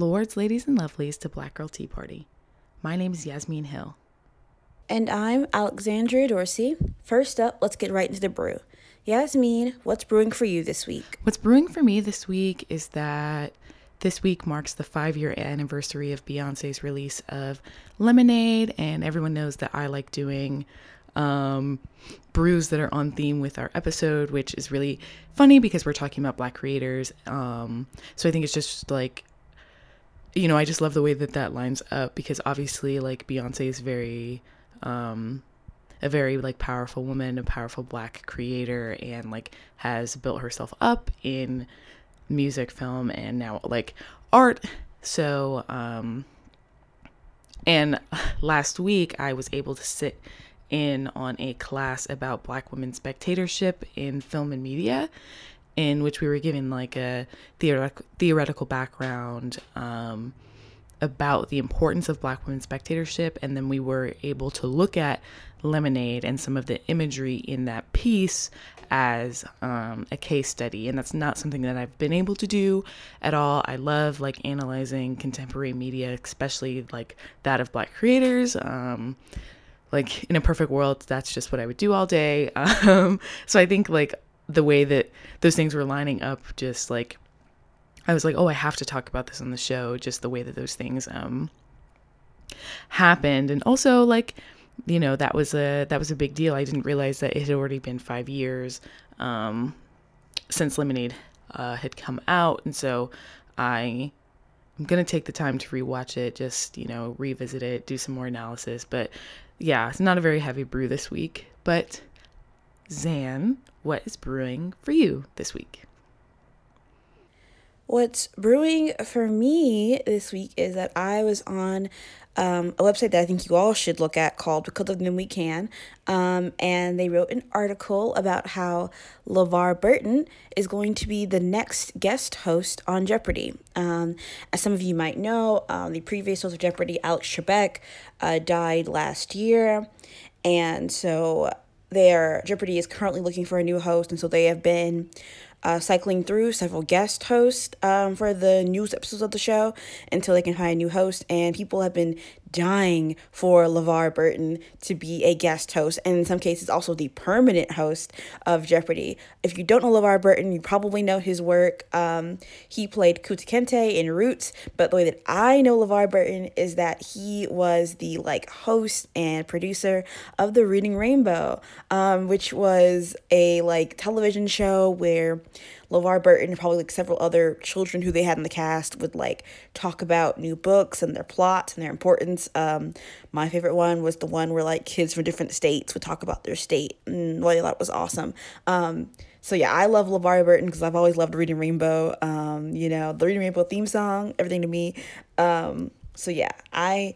Lords, ladies, and lovelies, to Black Girl Tea Party. My name is Yasmin Hill. And I'm Alexandria Dorsey. First up, let's get right into the brew. Yasmin, what's brewing for you this week? What's brewing for me this week is that this week marks the five year anniversary of Beyonce's release of Lemonade, and everyone knows that I like doing um, brews that are on theme with our episode, which is really funny because we're talking about Black creators. Um, so I think it's just like, you know, I just love the way that that lines up because obviously, like, Beyonce is very. Um, a very like powerful woman, a powerful black creator, and like has built herself up in music, film, and now like art. So, um, and last week I was able to sit in on a class about black women spectatorship in film and media in which we were given like a theoretical theoretical background um, about the importance of black women spectatorship and then we were able to look at lemonade and some of the imagery in that piece as um, a case study. And that's not something that i've been able to do at all. I love like analyzing contemporary media especially like that of black creators. Um, like in a perfect world that's just what i would do all day. Um, so i think like the way that those things were lining up just like I was like, oh, I have to talk about this on the show, just the way that those things um happened. And also like, you know, that was a that was a big deal. I didn't realize that it had already been five years um since Lemonade uh, had come out. And so I I'm gonna take the time to rewatch it, just, you know, revisit it, do some more analysis. But yeah, it's not a very heavy brew this week. But Zan, what is brewing for you this week? What's brewing for me this week is that I was on um, a website that I think you all should look at called Because of Them We Can. Um, and they wrote an article about how LeVar Burton is going to be the next guest host on Jeopardy. Um, as some of you might know, um, the previous host of Jeopardy, Alex Trebek, uh, died last year. And so their Jeopardy is currently looking for a new host. And so they have been uh, cycling through several guest hosts um, for the news episodes of the show until they can find a new host. And people have been dying for LeVar Burton to be a guest host, and in some cases, also the permanent host of Jeopardy. If you don't know LeVar Burton, you probably know his work. Um, he played Kunta Kinte in Roots, but the way that I know LeVar Burton is that he was the like host and producer of The Reading Rainbow, um, which was a like television show where LeVar Burton and probably like several other children who they had in the cast would like talk about new books and their plots and their importance. Um, my favorite one was the one where like kids from different states would talk about their state and I thought was awesome. Um, so yeah, I love LeVar Burton because I've always loved Reading Rainbow. Um, you know, the Reading Rainbow theme song, everything to me. Um, so yeah, I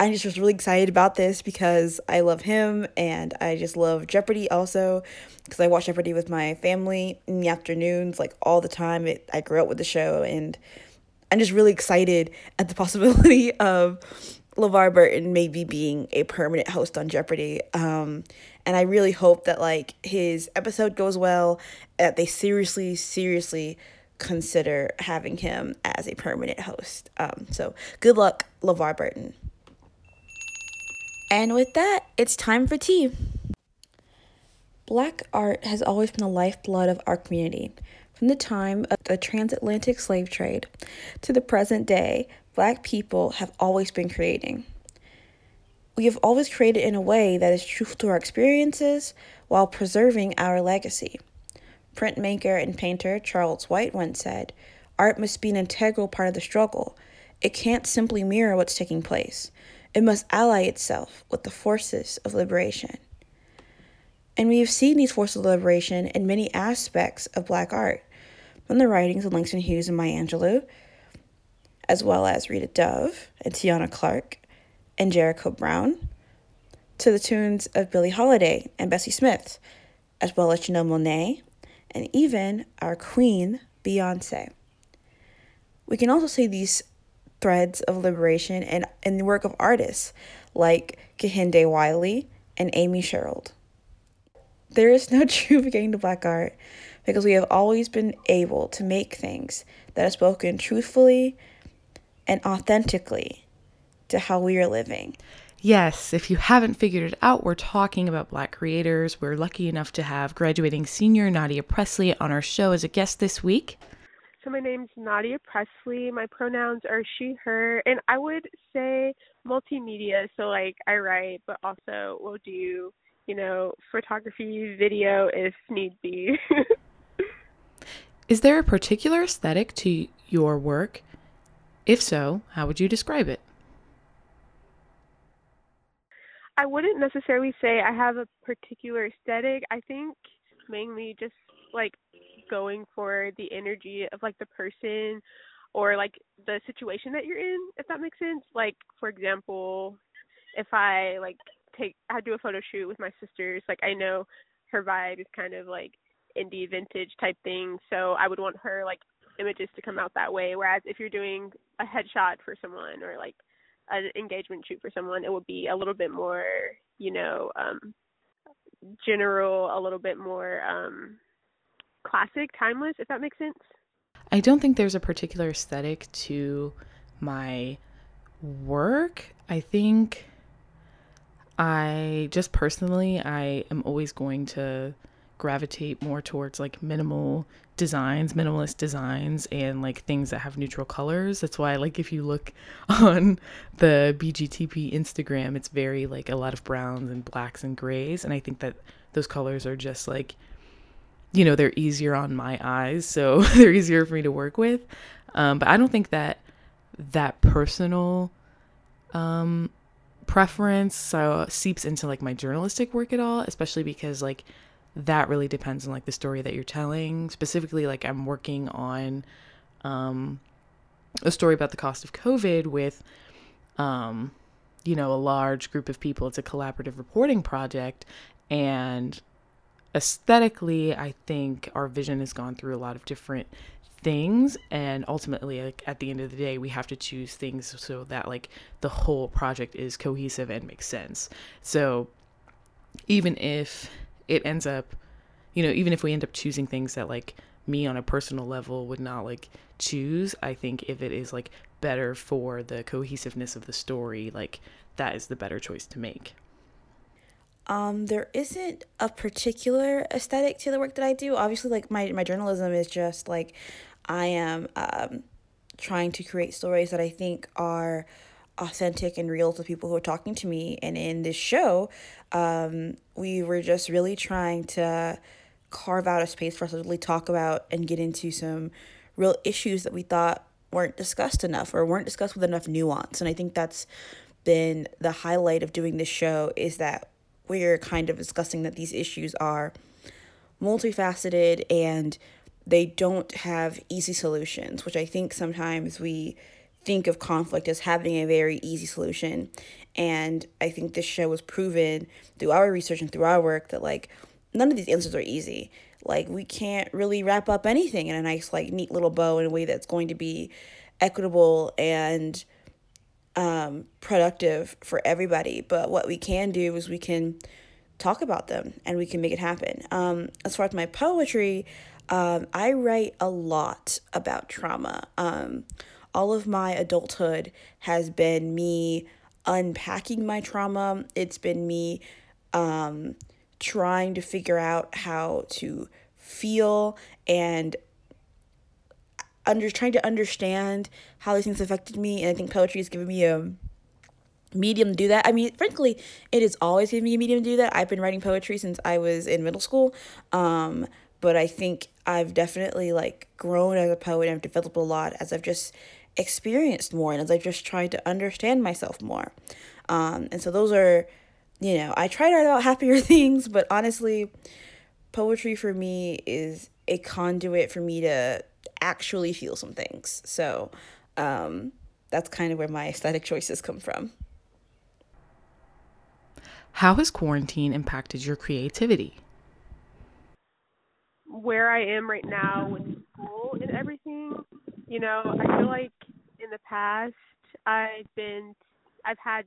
I just really excited about this because I love him and I just love Jeopardy also because I watch Jeopardy with my family in the afternoons like all the time. It I grew up with the show and I'm just really excited at the possibility of LeVar Burton maybe being a permanent host on Jeopardy. Um, and I really hope that like his episode goes well, that they seriously, seriously consider having him as a permanent host. Um, so good luck, LeVar Burton. And with that, it's time for tea. Black art has always been the lifeblood of our community. From the time of the transatlantic slave trade to the present day, black people have always been creating. We have always created in a way that is truthful to our experiences while preserving our legacy. Printmaker and painter Charles White once said, Art must be an integral part of the struggle. It can't simply mirror what's taking place. It must ally itself with the forces of liberation. And we have seen these forces of liberation in many aspects of Black art, from the writings of Langston Hughes and Maya Angelou, as well as Rita Dove and Tiana Clark and Jericho Brown, to the tunes of Billie Holiday and Bessie Smith, as well as Janelle Monáe, and even our queen, Beyonce. We can also see these threads of liberation and in the work of artists like Kehinde Wiley and Amy Sherald. There is no true beginning to black art because we have always been able to make things that are spoken truthfully and authentically to how we are living. Yes, if you haven't figured it out, we're talking about Black creators. We're lucky enough to have graduating senior Nadia Presley on our show as a guest this week. So my name's Nadia Presley. My pronouns are she, her, and I would say multimedia. So like I write, but also will do, you know, photography, video if need be. Is there a particular aesthetic to your work? If so, how would you describe it? I wouldn't necessarily say I have a particular aesthetic. I think mainly just like going for the energy of like the person or like the situation that you're in, if that makes sense. Like for example, if I like take I do a photo shoot with my sisters, like I know her vibe is kind of like indie vintage type thing, so I would want her like images to come out that way. Whereas if you're doing a headshot for someone or like an engagement shoot for someone, it would be a little bit more, you know, um general, a little bit more um classic, timeless, if that makes sense. I don't think there's a particular aesthetic to my work. I think I just personally, I am always going to gravitate more towards like minimal designs, minimalist designs, and like things that have neutral colors. That's why, like, if you look on the BGTP Instagram, it's very like a lot of browns and blacks and grays. And I think that those colors are just like you know, they're easier on my eyes, so they're easier for me to work with. Um, but I don't think that that personal um, preference so seeps into like my journalistic work at all, especially because like that really depends on like the story that you're telling. Specifically, like I'm working on um, a story about the cost of COVID with, um, you know, a large group of people. It's a collaborative reporting project, and aesthetically, I think our vision has gone through a lot of different things. And ultimately like at the end of the day we have to choose things so that like the whole project is cohesive and makes sense. So even if it ends up you know even if we end up choosing things that like me on a personal level would not like choose i think if it is like better for the cohesiveness of the story like that is the better choice to make um, there isn't a particular aesthetic to the work that I do. Obviously, like my, my journalism is just like I am um, trying to create stories that I think are authentic and real to the people who are talking to me. And in this show, um, we were just really trying to carve out a space for us to really talk about and get into some real issues that we thought weren't discussed enough or weren't discussed with enough nuance. And I think that's been the highlight of doing this show is that we're kind of discussing that these issues are multifaceted and they don't have easy solutions, which I think sometimes we think of conflict as having a very easy solution. And I think this show has proven through our research and through our work that like none of these answers are easy. Like we can't really wrap up anything in a nice like neat little bow in a way that's going to be equitable and um, productive for everybody. But what we can do is we can talk about them and we can make it happen. Um, as far as my poetry, um, I write a lot about trauma. Um, all of my adulthood has been me unpacking my trauma. It's been me um, trying to figure out how to feel and under trying to understand how these things affected me and i think poetry has given me a medium to do that. I mean frankly it has always given me a medium to do that. I've been writing poetry since i was in middle school um, but i think i've definitely like grown as a poet and i've developed a lot as i've just experienced more and as i've just tried to understand myself more. Um, and so those are you know i try to write about happier things but honestly poetry for me is a conduit for me to actually feel some things. So um, that's kind of where my aesthetic choices come from. How has quarantine impacted your creativity? Where I am right now with school and everything, you know, I feel like in the past I've been, I've had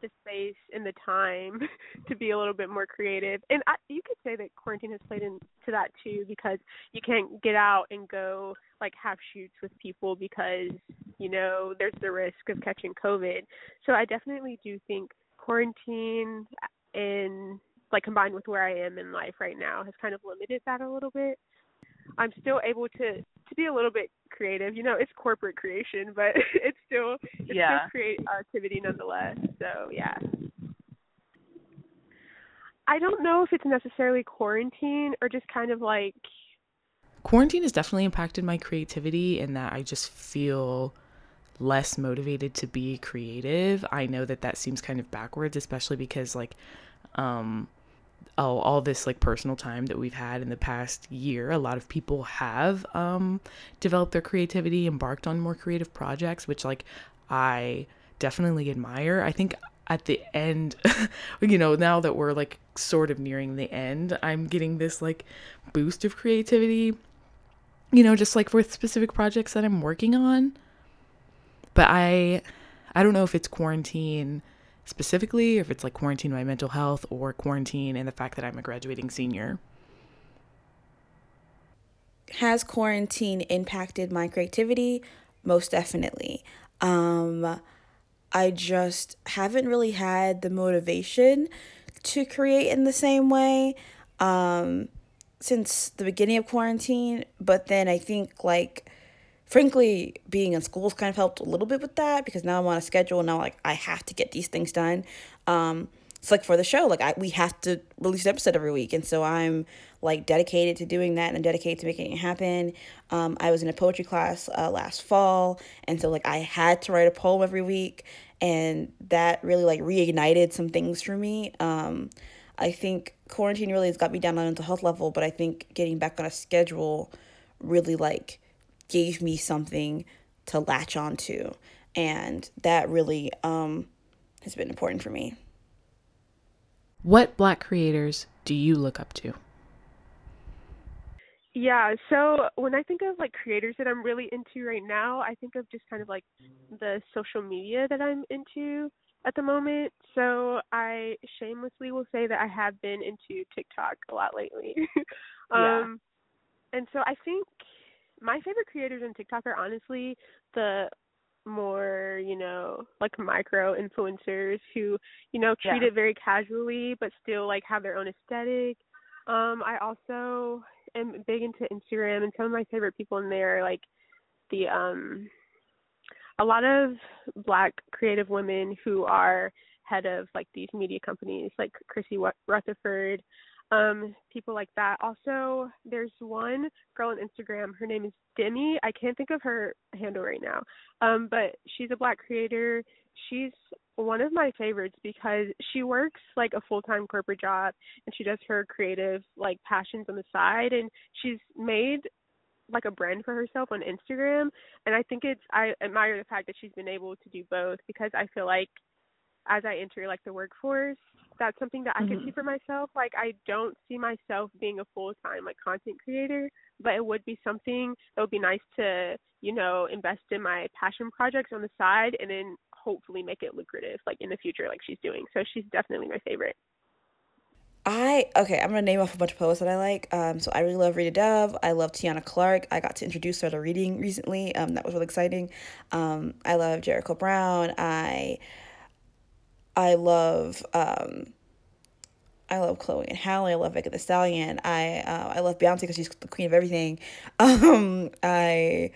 this space and the time to be a little bit more creative. And I, you could say that quarantine has played into that too because you can't get out and go like have shoots with people because you know there's the risk of catching COVID. So I definitely do think quarantine and like combined with where I am in life right now has kind of limited that a little bit. I'm still able to to be a little bit creative. You know, it's corporate creation, but it's still it's yeah. still creativity nonetheless. So yeah. I don't know if it's necessarily quarantine or just kind of like quarantine has definitely impacted my creativity in that I just feel less motivated to be creative. I know that that seems kind of backwards, especially because like um oh, all this like personal time that we've had in the past year, a lot of people have um, developed their creativity, embarked on more creative projects, which like I definitely admire. I think at the end, you know, now that we're like sort of nearing the end, I'm getting this like boost of creativity, you know, just like with specific projects that I'm working on. But I I don't know if it's quarantine specifically, or if it's like quarantine my mental health or quarantine and the fact that I'm a graduating senior. Has quarantine impacted my creativity? Most definitely. Um, I just haven't really had the motivation to create in the same way um, since the beginning of quarantine. But then I think like frankly, being in school's kind of helped a little bit with that because now I'm on a schedule and now like I have to get these things done. Um, it's like for the show, like I we have to release an episode every week, and so I'm like dedicated to doing that and dedicated to making it happen. Um, I was in a poetry class uh, last fall, and so like I had to write a poem every week, and that really like reignited some things for me. Um, I think quarantine really has got me down on a mental health level, but I think getting back on a schedule really like gave me something to latch onto. And that really um, has been important for me. What Black creators do you look up to? Yeah, so when I think of like creators that I'm really into right now, I think of just kind of like the social media that I'm into at the moment. So I shamelessly will say that I have been into TikTok a lot lately. um yeah. and so I think my favorite creators on TikTok are honestly the more, you know, like micro influencers who, you know, treat yeah. it very casually but still like have their own aesthetic. Um, I also am big into Instagram and some of my favorite people in there are like the um a lot of black creative women who are head of like these media companies like Chrissy Rutherford, um, people like that. Also, there's one girl on Instagram. Her name is Demi. I can't think of her handle right now, um, but she's a black creator. She's one of my favorites because she works like a full-time corporate job and she does her creative like passions on the side and she's made like a brand for herself on Instagram and I think it's I admire the fact that she's been able to do both because I feel like as I enter like the workforce that's something that I mm-hmm. could see for myself. Like I don't see myself being a full time like content creator, but it would be something that would be nice to, you know, invest in my passion projects on the side and then hopefully make it lucrative like in the future like she's doing. So she's definitely my favorite. I okay, I'm gonna name off a bunch of poets that I like. Um, so I really love Rita Dove. I love Tiana Clark. I got to introduce her to reading recently. Um, that was really exciting. Um, I love Jericho Brown. I I love um, I love Chloe and Halle. I love Megan Thee Stallion. I uh, I love Beyonce because she's the queen of everything. Um, I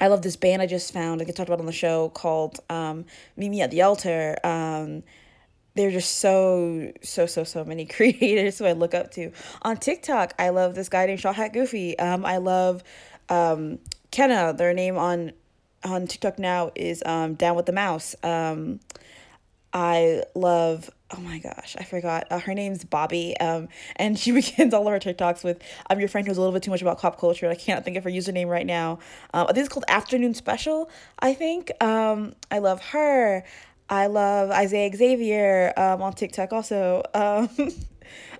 I love this band I just found. I get talked about on the show called um, at the Altar. Um, they're just so so so so many creators who I look up to. On TikTok, I love this guy named Shaw Hat Goofy. Um, I love um, Kenna. Their name on on TikTok now is um, Down with the Mouse. Um, I love oh my gosh, I forgot. Uh, her name's Bobby. Um, and she begins all of her TikToks with I'm your friend who's a little bit too much about pop culture. I can't think of her username right now. Um, I think it's called Afternoon Special, I think. Um, I love her. I love Isaiah Xavier um, on TikTok also. Um,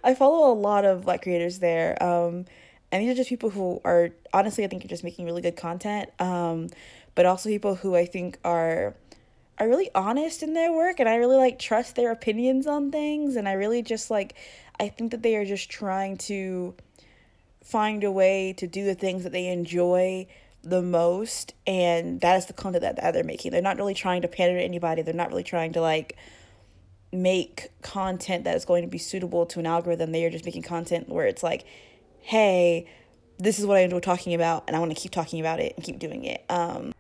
I follow a lot of like creators there. Um, and these are just people who are honestly, I think, are just making really good content. Um, but also people who I think are are really honest in their work and I really like trust their opinions on things and I really just like I think that they are just trying to find a way to do the things that they enjoy the most and that is the content that, that they're making. They're not really trying to pander to anybody. They're not really trying to like make content that is going to be suitable to an algorithm. They are just making content where it's like, hey, this is what I enjoy talking about and I want to keep talking about it and keep doing it. Um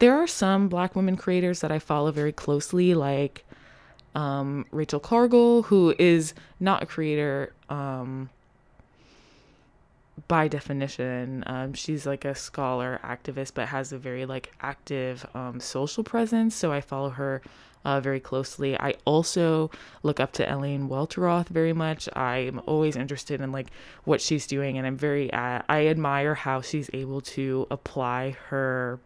there are some black women creators that I follow very closely, like um, Rachel Cargle, who is not a creator um, by definition. Um, she's like a scholar activist, but has a very like active um, social presence. So I follow her uh, very closely. I also look up to Elaine Welteroth very much. I'm always interested in like what she's doing, and I'm very uh, I admire how she's able to apply her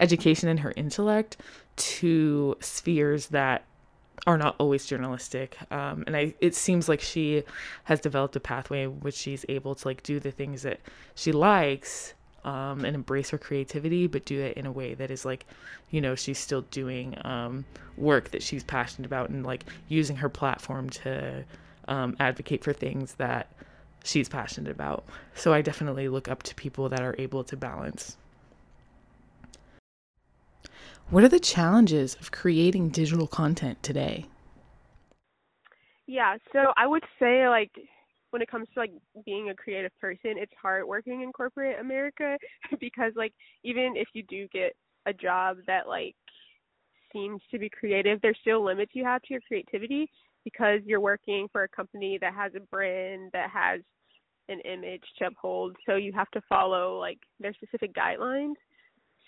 education and her intellect to spheres that are not always journalistic. Um, and I it seems like she has developed a pathway in which she's able to like do the things that she likes um, and embrace her creativity but do it in a way that is like you know she's still doing um, work that she's passionate about and like using her platform to um, advocate for things that she's passionate about. So i definitely look up to people that are able to balance what are the challenges of creating digital content today? Yeah, so I would say like when it comes to like being a creative person, it's hard working in corporate America because like even if you do get a job that like seems to be creative, there's still limits you have to your creativity because you're working for a company that has a brand that has an image to uphold, so you have to follow like their specific guidelines.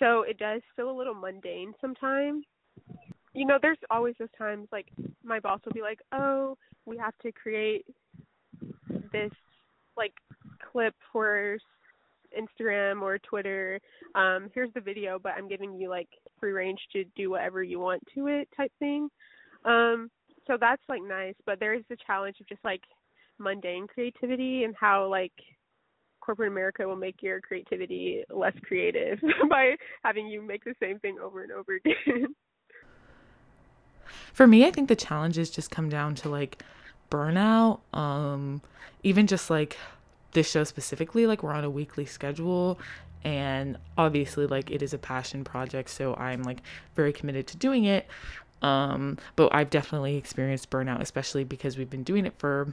So it does feel a little mundane sometimes. You know, there's always those times like my boss will be like, "Oh, we have to create this like clip for Instagram or Twitter. Um, here's the video, but I'm giving you like free range to do whatever you want to it type thing. Um, so that's like nice, but there is the challenge of just like mundane creativity and how like corporate America will make your creativity less creative by having you make the same thing over and over again. For me, I think the challenges just come down to like burnout. Um, even just like this show specifically, like we're on a weekly schedule and obviously like it is a passion project so i'm like very committed to doing it um but i've definitely experienced burnout especially because we've been doing it for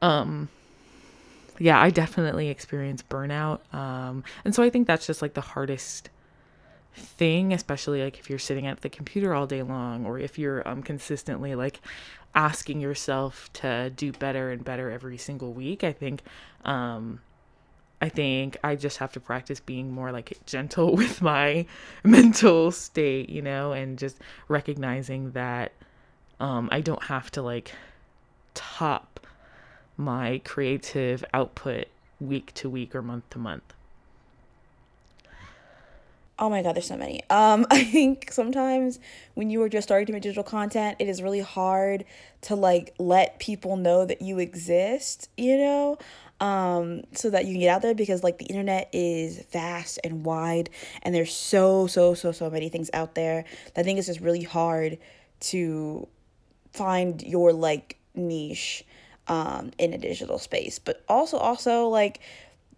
um yeah, I definitely experience burnout. Um, and so I think that's just like the hardest thing, especially like if you're sitting at the computer all day long or if you're um, consistently like asking yourself to do better and better every single week. I think, um, I think I just have to practice being more like gentle with my mental state, you know, and just recognizing that um, I don't have to like top my creative output week to week or month to month? Oh my god, there's so many. Um, I think sometimes when you are just starting to make digital content, it is really hard to like let people know that you exist, you know? Um, so that you can get out there because like the internet is vast and wide and there's so, so, so, so many things out there. I think it's just really hard to find your like niche um, in a digital space, but also also like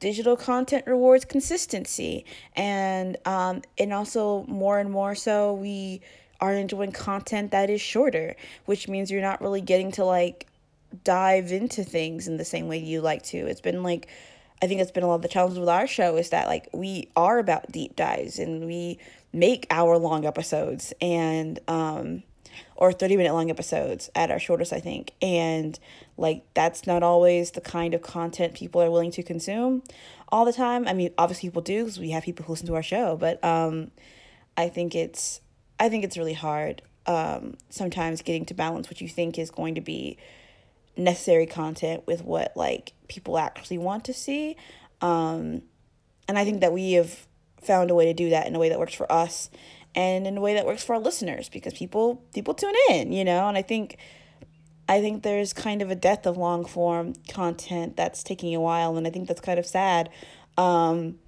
digital content rewards consistency and um, and also more and more so we are enjoying content that is shorter, which means you're not really getting to like dive into things in the same way you like to. It's been like I think it's been a lot of the challenge with our show is that like we are about deep dives and we make hour long episodes and um or 30 minute long episodes at our shortest, I think. And like that's not always the kind of content people are willing to consume all the time. I mean, obviously people do because we have people who listen to our show, but um, I think it's I think it's really hard um, sometimes getting to balance what you think is going to be necessary content with what like people actually want to see. Um, and I think that we have found a way to do that in a way that works for us and in a way that works for our listeners because people people tune in, you know, and I think I think there's kind of a death of long form content that's taking a while and I think that's kind of sad um,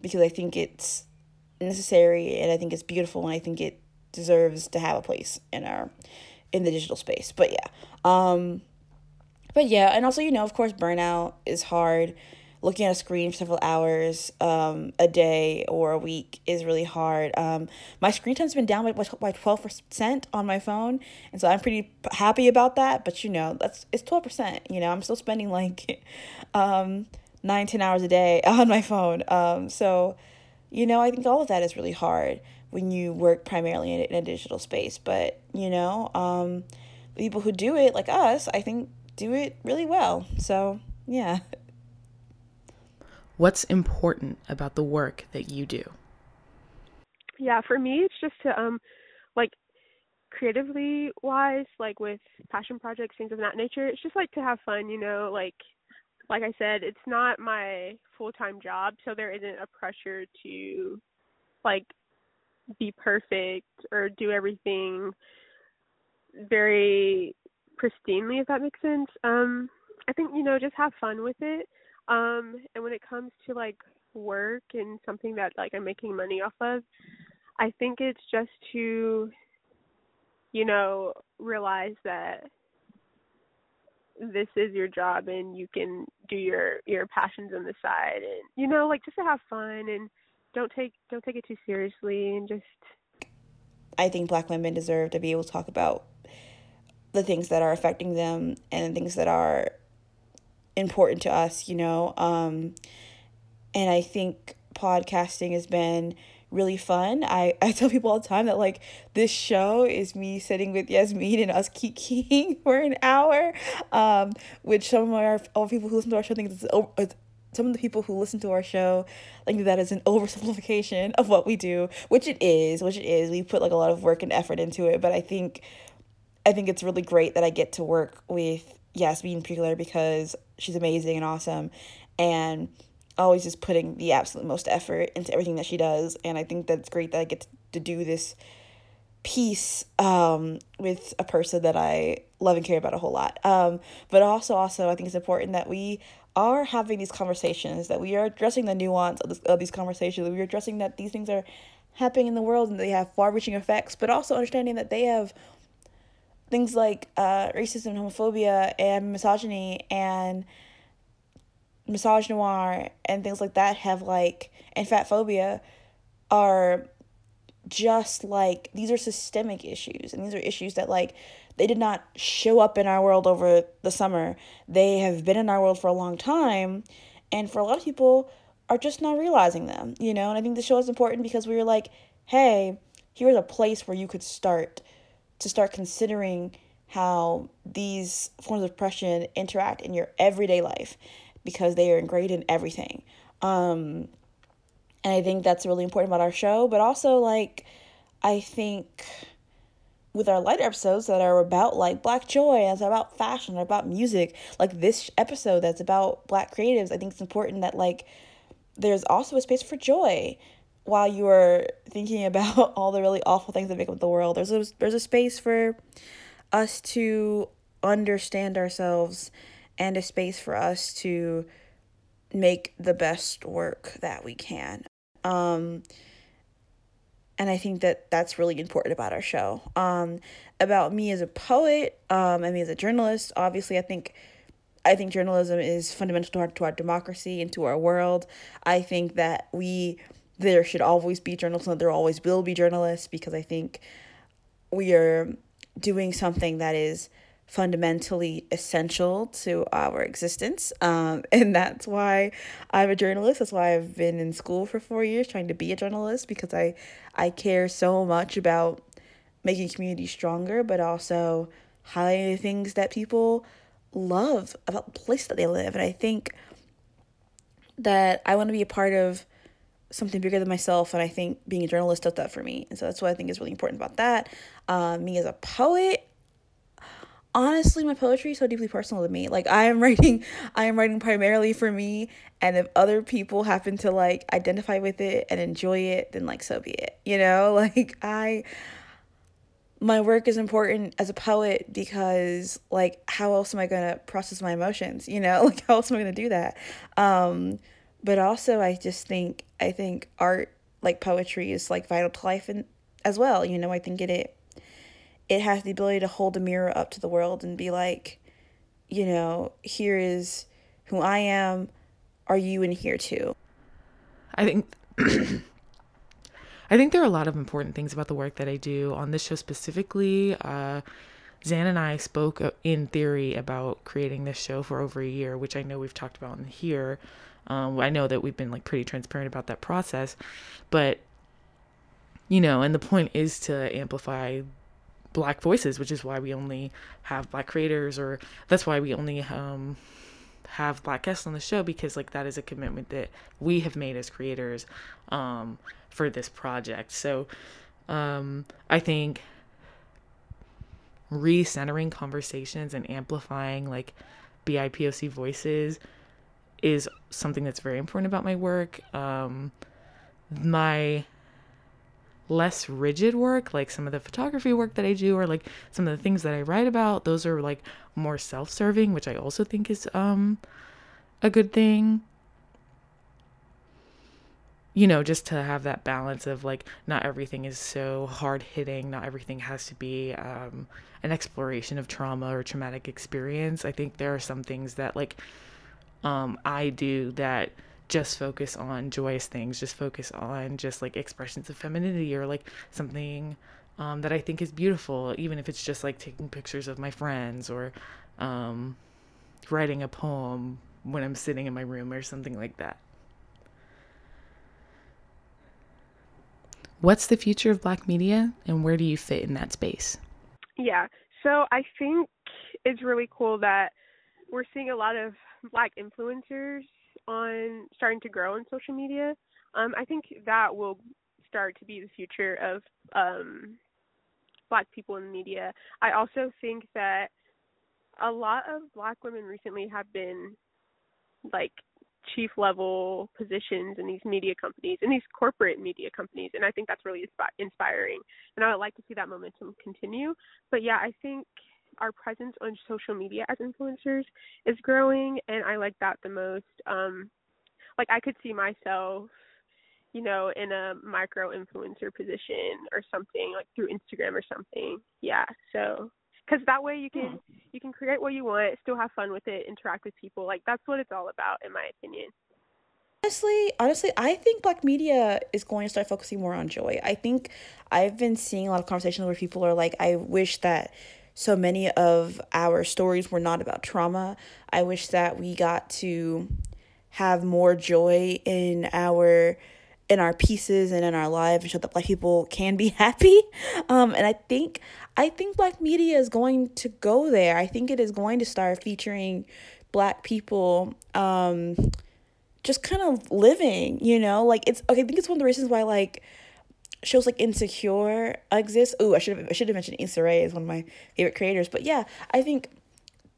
because I think it's necessary and I think it's beautiful and I think it deserves to have a place in our in the digital space. But yeah. Um but yeah, and also you know, of course burnout is hard. Looking at a screen for several hours um, a day or a week is really hard. Um, my screen time's been down by by twelve percent on my phone, and so I'm pretty happy about that. But you know, that's it's twelve percent. You know, I'm still spending like um, nine ten hours a day on my phone. Um, so you know, I think all of that is really hard when you work primarily in, in a digital space. But, you know, um, people who do it, like us, I think do it really well. So, yeah. What's important about the work that you do? Yeah, for me, it's just to, um, like, creatively wise, like with passion projects, things of that nature, it's just like to have fun, you know, like like I said, it's not my full time job, so there isn't a pressure to like be perfect or do everything very pristinely if that makes sense. Um I think, you know, just have fun with it. Um and when it comes to like work and something that like I'm making money off of, I think it's just to you know, realize that this is your job and you can do your your passions on the side and you know like just to have fun and don't take don't take it too seriously and just I think black women deserve to be able to talk about the things that are affecting them and things that are important to us, you know. Um and I think podcasting has been really fun. I, I tell people all the time that like this show is me sitting with Yasmin and us kikiing for an hour, um, which some of our all people who listen to our show think it's, it's some of the people who listen to our show think that is an oversimplification of what we do, which it is, which it is. We put like a lot of work and effort into it, but I think I think it's really great that I get to work with Yasmin in particular because she's amazing and awesome and always just putting the absolute most effort into everything that she does. And I think that's great that I get to do this piece um, with a person that I love and care about a whole lot. Um, but also, also, I think it's important that we are having these conversations, that we are addressing the nuance of, this, of these conversations, that we are addressing that these things are happening in the world and they have far reaching effects, but also understanding that they have things like uh, racism, homophobia, and misogyny, and misogynoir and things like that have like and fat phobia are just like these are systemic issues. And these are issues that like they did not show up in our world over the summer. They have been in our world for a long time. And for a lot of people are just not realizing them you know? And i think the show is important because we were like hey here's a place where you could start to start considering how these forms of oppression interact in your everyday life because they are ingrained in everything. Um, and I think that's really important about our show, but also like I think with our lighter episodes that are about like black joy and about fashion about music like this episode that's about black creatives i think it's important that like there's also a space for joy while you are thinking about all the really awful things that make up the world there's a there's a space for us to understand ourselves and a space for us to make the best work that we can. Um, and I think that that's really important about our show. Um, about me as a poet, um, and me as a journalist, obviously, I think. I think journalism is fundamental to our, to our democracy and to our world. I think that we there should always be journalists and there always will be journalists because I think we are doing something that is fundamentally essential to our existence. Um, and that's why I'm a journalist. That's why I've been in school for four years trying to be a journalist because I, I care so much about making communities stronger, but also highlighting things that people love about the place that they live. And I think that I want to be a part of something bigger than myself and i think being a journalist does that for me. And so that's what i think is really important about that. Um, me as a poet honestly my poetry is so deeply personal to me. Like i am writing i am writing primarily for me and if other people happen to like identify with it and enjoy it then like so be it you know? Like i my work is important as a poet because like how else am i going to process my emotions you know? Like how else am i going to do that? Um but also i just think i think art like poetry is like vital to life and as well. You know, I think it it it has the ability to hold a mirror up to the world and be like, you know, here is who I am. Are you in here too? I think I think there are a lot of important things about the work that I do on this show specifically. Uh, Zan and I spoke uh, in theory about creating this show for over a year, which I know we've talked about in here. Um, I know that we've been like pretty transparent about that process, but you know, and the point is to amplify black voices, which is why we only have black creators, or that's why we only um, have black guests on the show because like that is a commitment that we have made as creators um, for this project. So um, I think recentering conversations and amplifying like BIPOC voices is something that's very important about my work. Um, my less rigid work, like some of the photography work that I do, or like some of the things that I write about, those are like more self serving, which I also think is um, a good thing you know, just to have that balance of like not everything is so hard hitting, not everything has to be um, an exploration of trauma or traumatic experience. I think there are some things that like um, I do that just focus on joyous things, just focus on just like expressions of femininity or like something um, that I think is beautiful, even if it's just like taking pictures of my friends or um, writing a poem when I'm sitting in my room or something like that. What's the future of black media and where do you fit in that space? Yeah. So I think it's really cool that we're seeing a lot of black influencers on starting to grow on social media. Um, I think that will start to be the future of um, black people in media. I also think that a lot of black women recently have been like chief level positions in these media companies, in these corporate media companies, and I think that's really inspiring. And I would like to see that momentum continue. But yeah, I think our presence on social media as influencers is growing, and I like that the most. Um, like I could see myself, you know, in a micro influencer position or something, like through Instagram or something. Yeah, so because that way you can you can create what you want, still have fun with it, interact with people. Like that's what it's all about, in my opinion. Honestly, honestly, I think Black media is going to start focusing more on joy. I think I've been seeing a lot of conversations where people are like, I wish that so many of our stories were not about trauma. I wish that we got to have more joy in our in our pieces and in our lives and show that black people can be happy. Um, and i think i think black media is going to go there. I think it is going to start featuring black people um, just kind of living you know? Like it's okay i think it's one of the reasons why like shows like insecure exist oh i should have i should have mentioned Issa Rae is one of my favorite creators. But yeah i think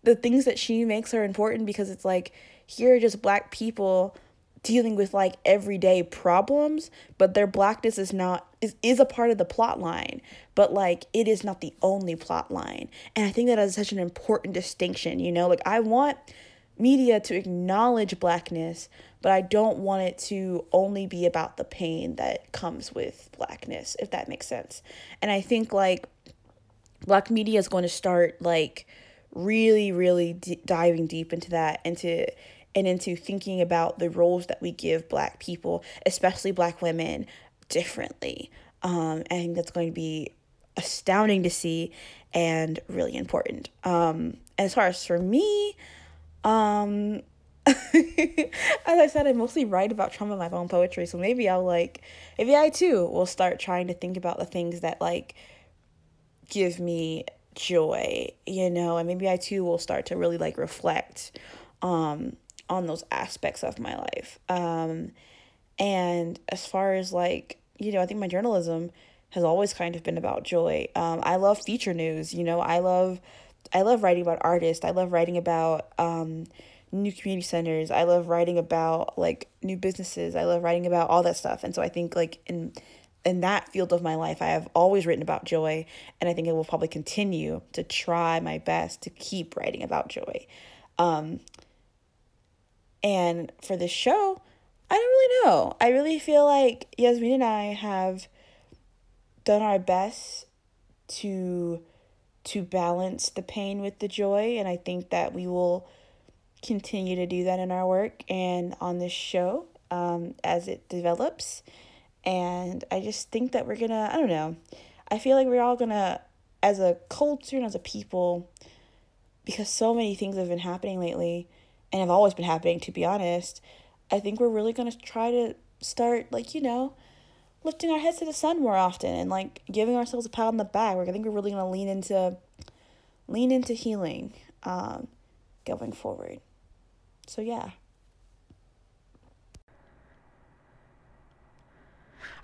the things that she makes are important because it's like here are just black people dealing with like everyday problems but their blackness is not is, is a part of the plot line. But like it is not the only plot line. And i think that is such an important distinction you know? Like i want media to acknowledge blackness but i don't want it to only be about the pain that comes with blackness if that makes sense and i think like black media is going to start like really really d- diving deep into that into and into thinking about the roles that we give Black people, especially Black women, differently. Um, I think that's going to be astounding to see and really important. Um, as far as for me, um, as I said, I mostly write about trauma in my own poetry, so maybe I'll like, maybe I too will start trying to think about the things that like give me joy, you know, and maybe I too will start to really like reflect um on those aspects of my life. Um, and as far as like, you know, I think my journalism has always kind of been about joy. Um, I love feature news, you know, I love I love writing about artists. I love writing about um, new community centers. I love writing about like new businesses. I love writing about all that stuff. And so I think like in in that field of my life, I have always written about joy, and I think I will probably continue to try my best to keep writing about joy. Um, and for this show, I don't really know. I really feel like Yasmin and I have done our best to to balance the pain with the joy and I think that we will continue to do that in our work and on this show um, as it develops. And I just think that we're gonna, I don't know, I feel like we're all gonna, as a culture and as a people, because so many things have been happening lately and have always been happening, to be honest, I think we're really gonna try to start, like, you know, lifting our heads to the sun more often and like giving ourselves a pat on the back. I think we're really gonna lean into lean into healing um, going forward. So yeah.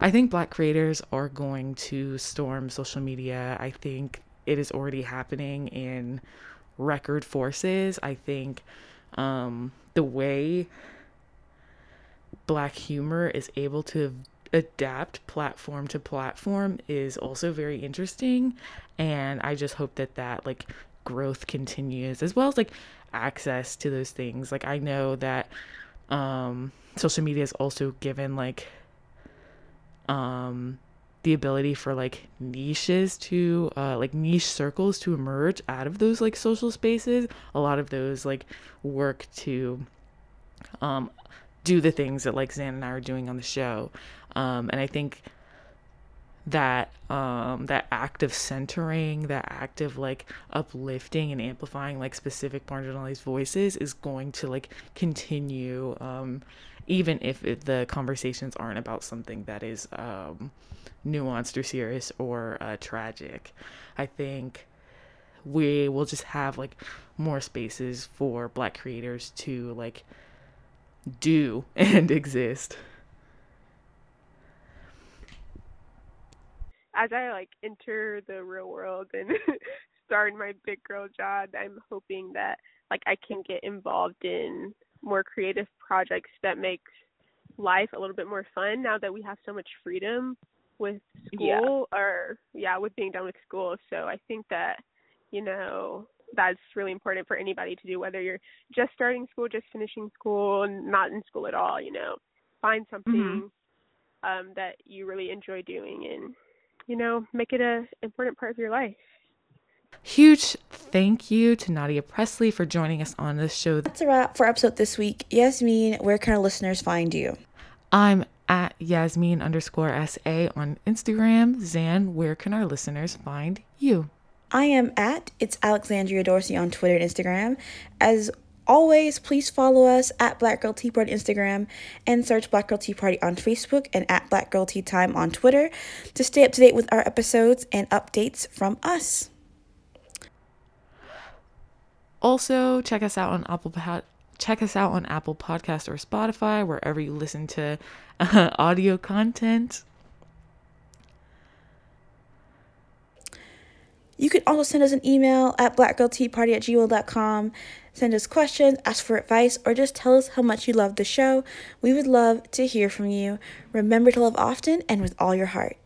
I think black creators are going to storm social media. I think it is already happening in record forces. I think um, the way black humor is able to adapt platform to platform is also very interesting. And i just hope that that like growth continues as well as like access to those things. Like i know that um social media is also given like um the ability for like niches to uh like niche circles to emerge out of those like social spaces. A lot of those like work to um do the things that like Zan and I are doing on the show. Um, and I think that um that act of centering that act of like uplifting and amplifying like specific marginalized voices is going to like continue um even if it, the conversations aren't about something that is um nuanced or serious or uh, tragic i think we will just have like more spaces for black creators to like do and exist. As I like enter the real world and start my big girl job, I'm hoping that like I can get involved in more creative projects that makes life a little bit more fun now that we have so much freedom with school yeah. or yeah, with being done with school. So I think that you know, that's really important for anybody to do, whether you're just starting school, just finishing school, not in school at all. You know, find something mm-hmm. um, that you really enjoy doing, and you know, make it a important part of your life. Huge thank you to Nadia Presley for joining us on this show. That's a wrap for episode this week. Yasmin, where can our listeners find you? I'm at Yasmin underscore SA on Instagram. Zan, where can our listeners find you? I am at It's Alexandria Dorsey on Twitter and Instagram. As always, please follow us at Black Girl Tea Party on Instagram and search Black Girl Tea Party on Facebook and at Black Girl Tea Time on Twitter to stay up to date with our episodes and updates from us. Also, check us out on Apple check us out on Apple Podcast or Spotify, wherever you listen to uh, audio content. You can also send us an email at blackgirlteaparty at gmail.com. Send us questions, ask for advice, or just tell us how much you love the show. We would love to hear from you. Remember to love often and with all your heart.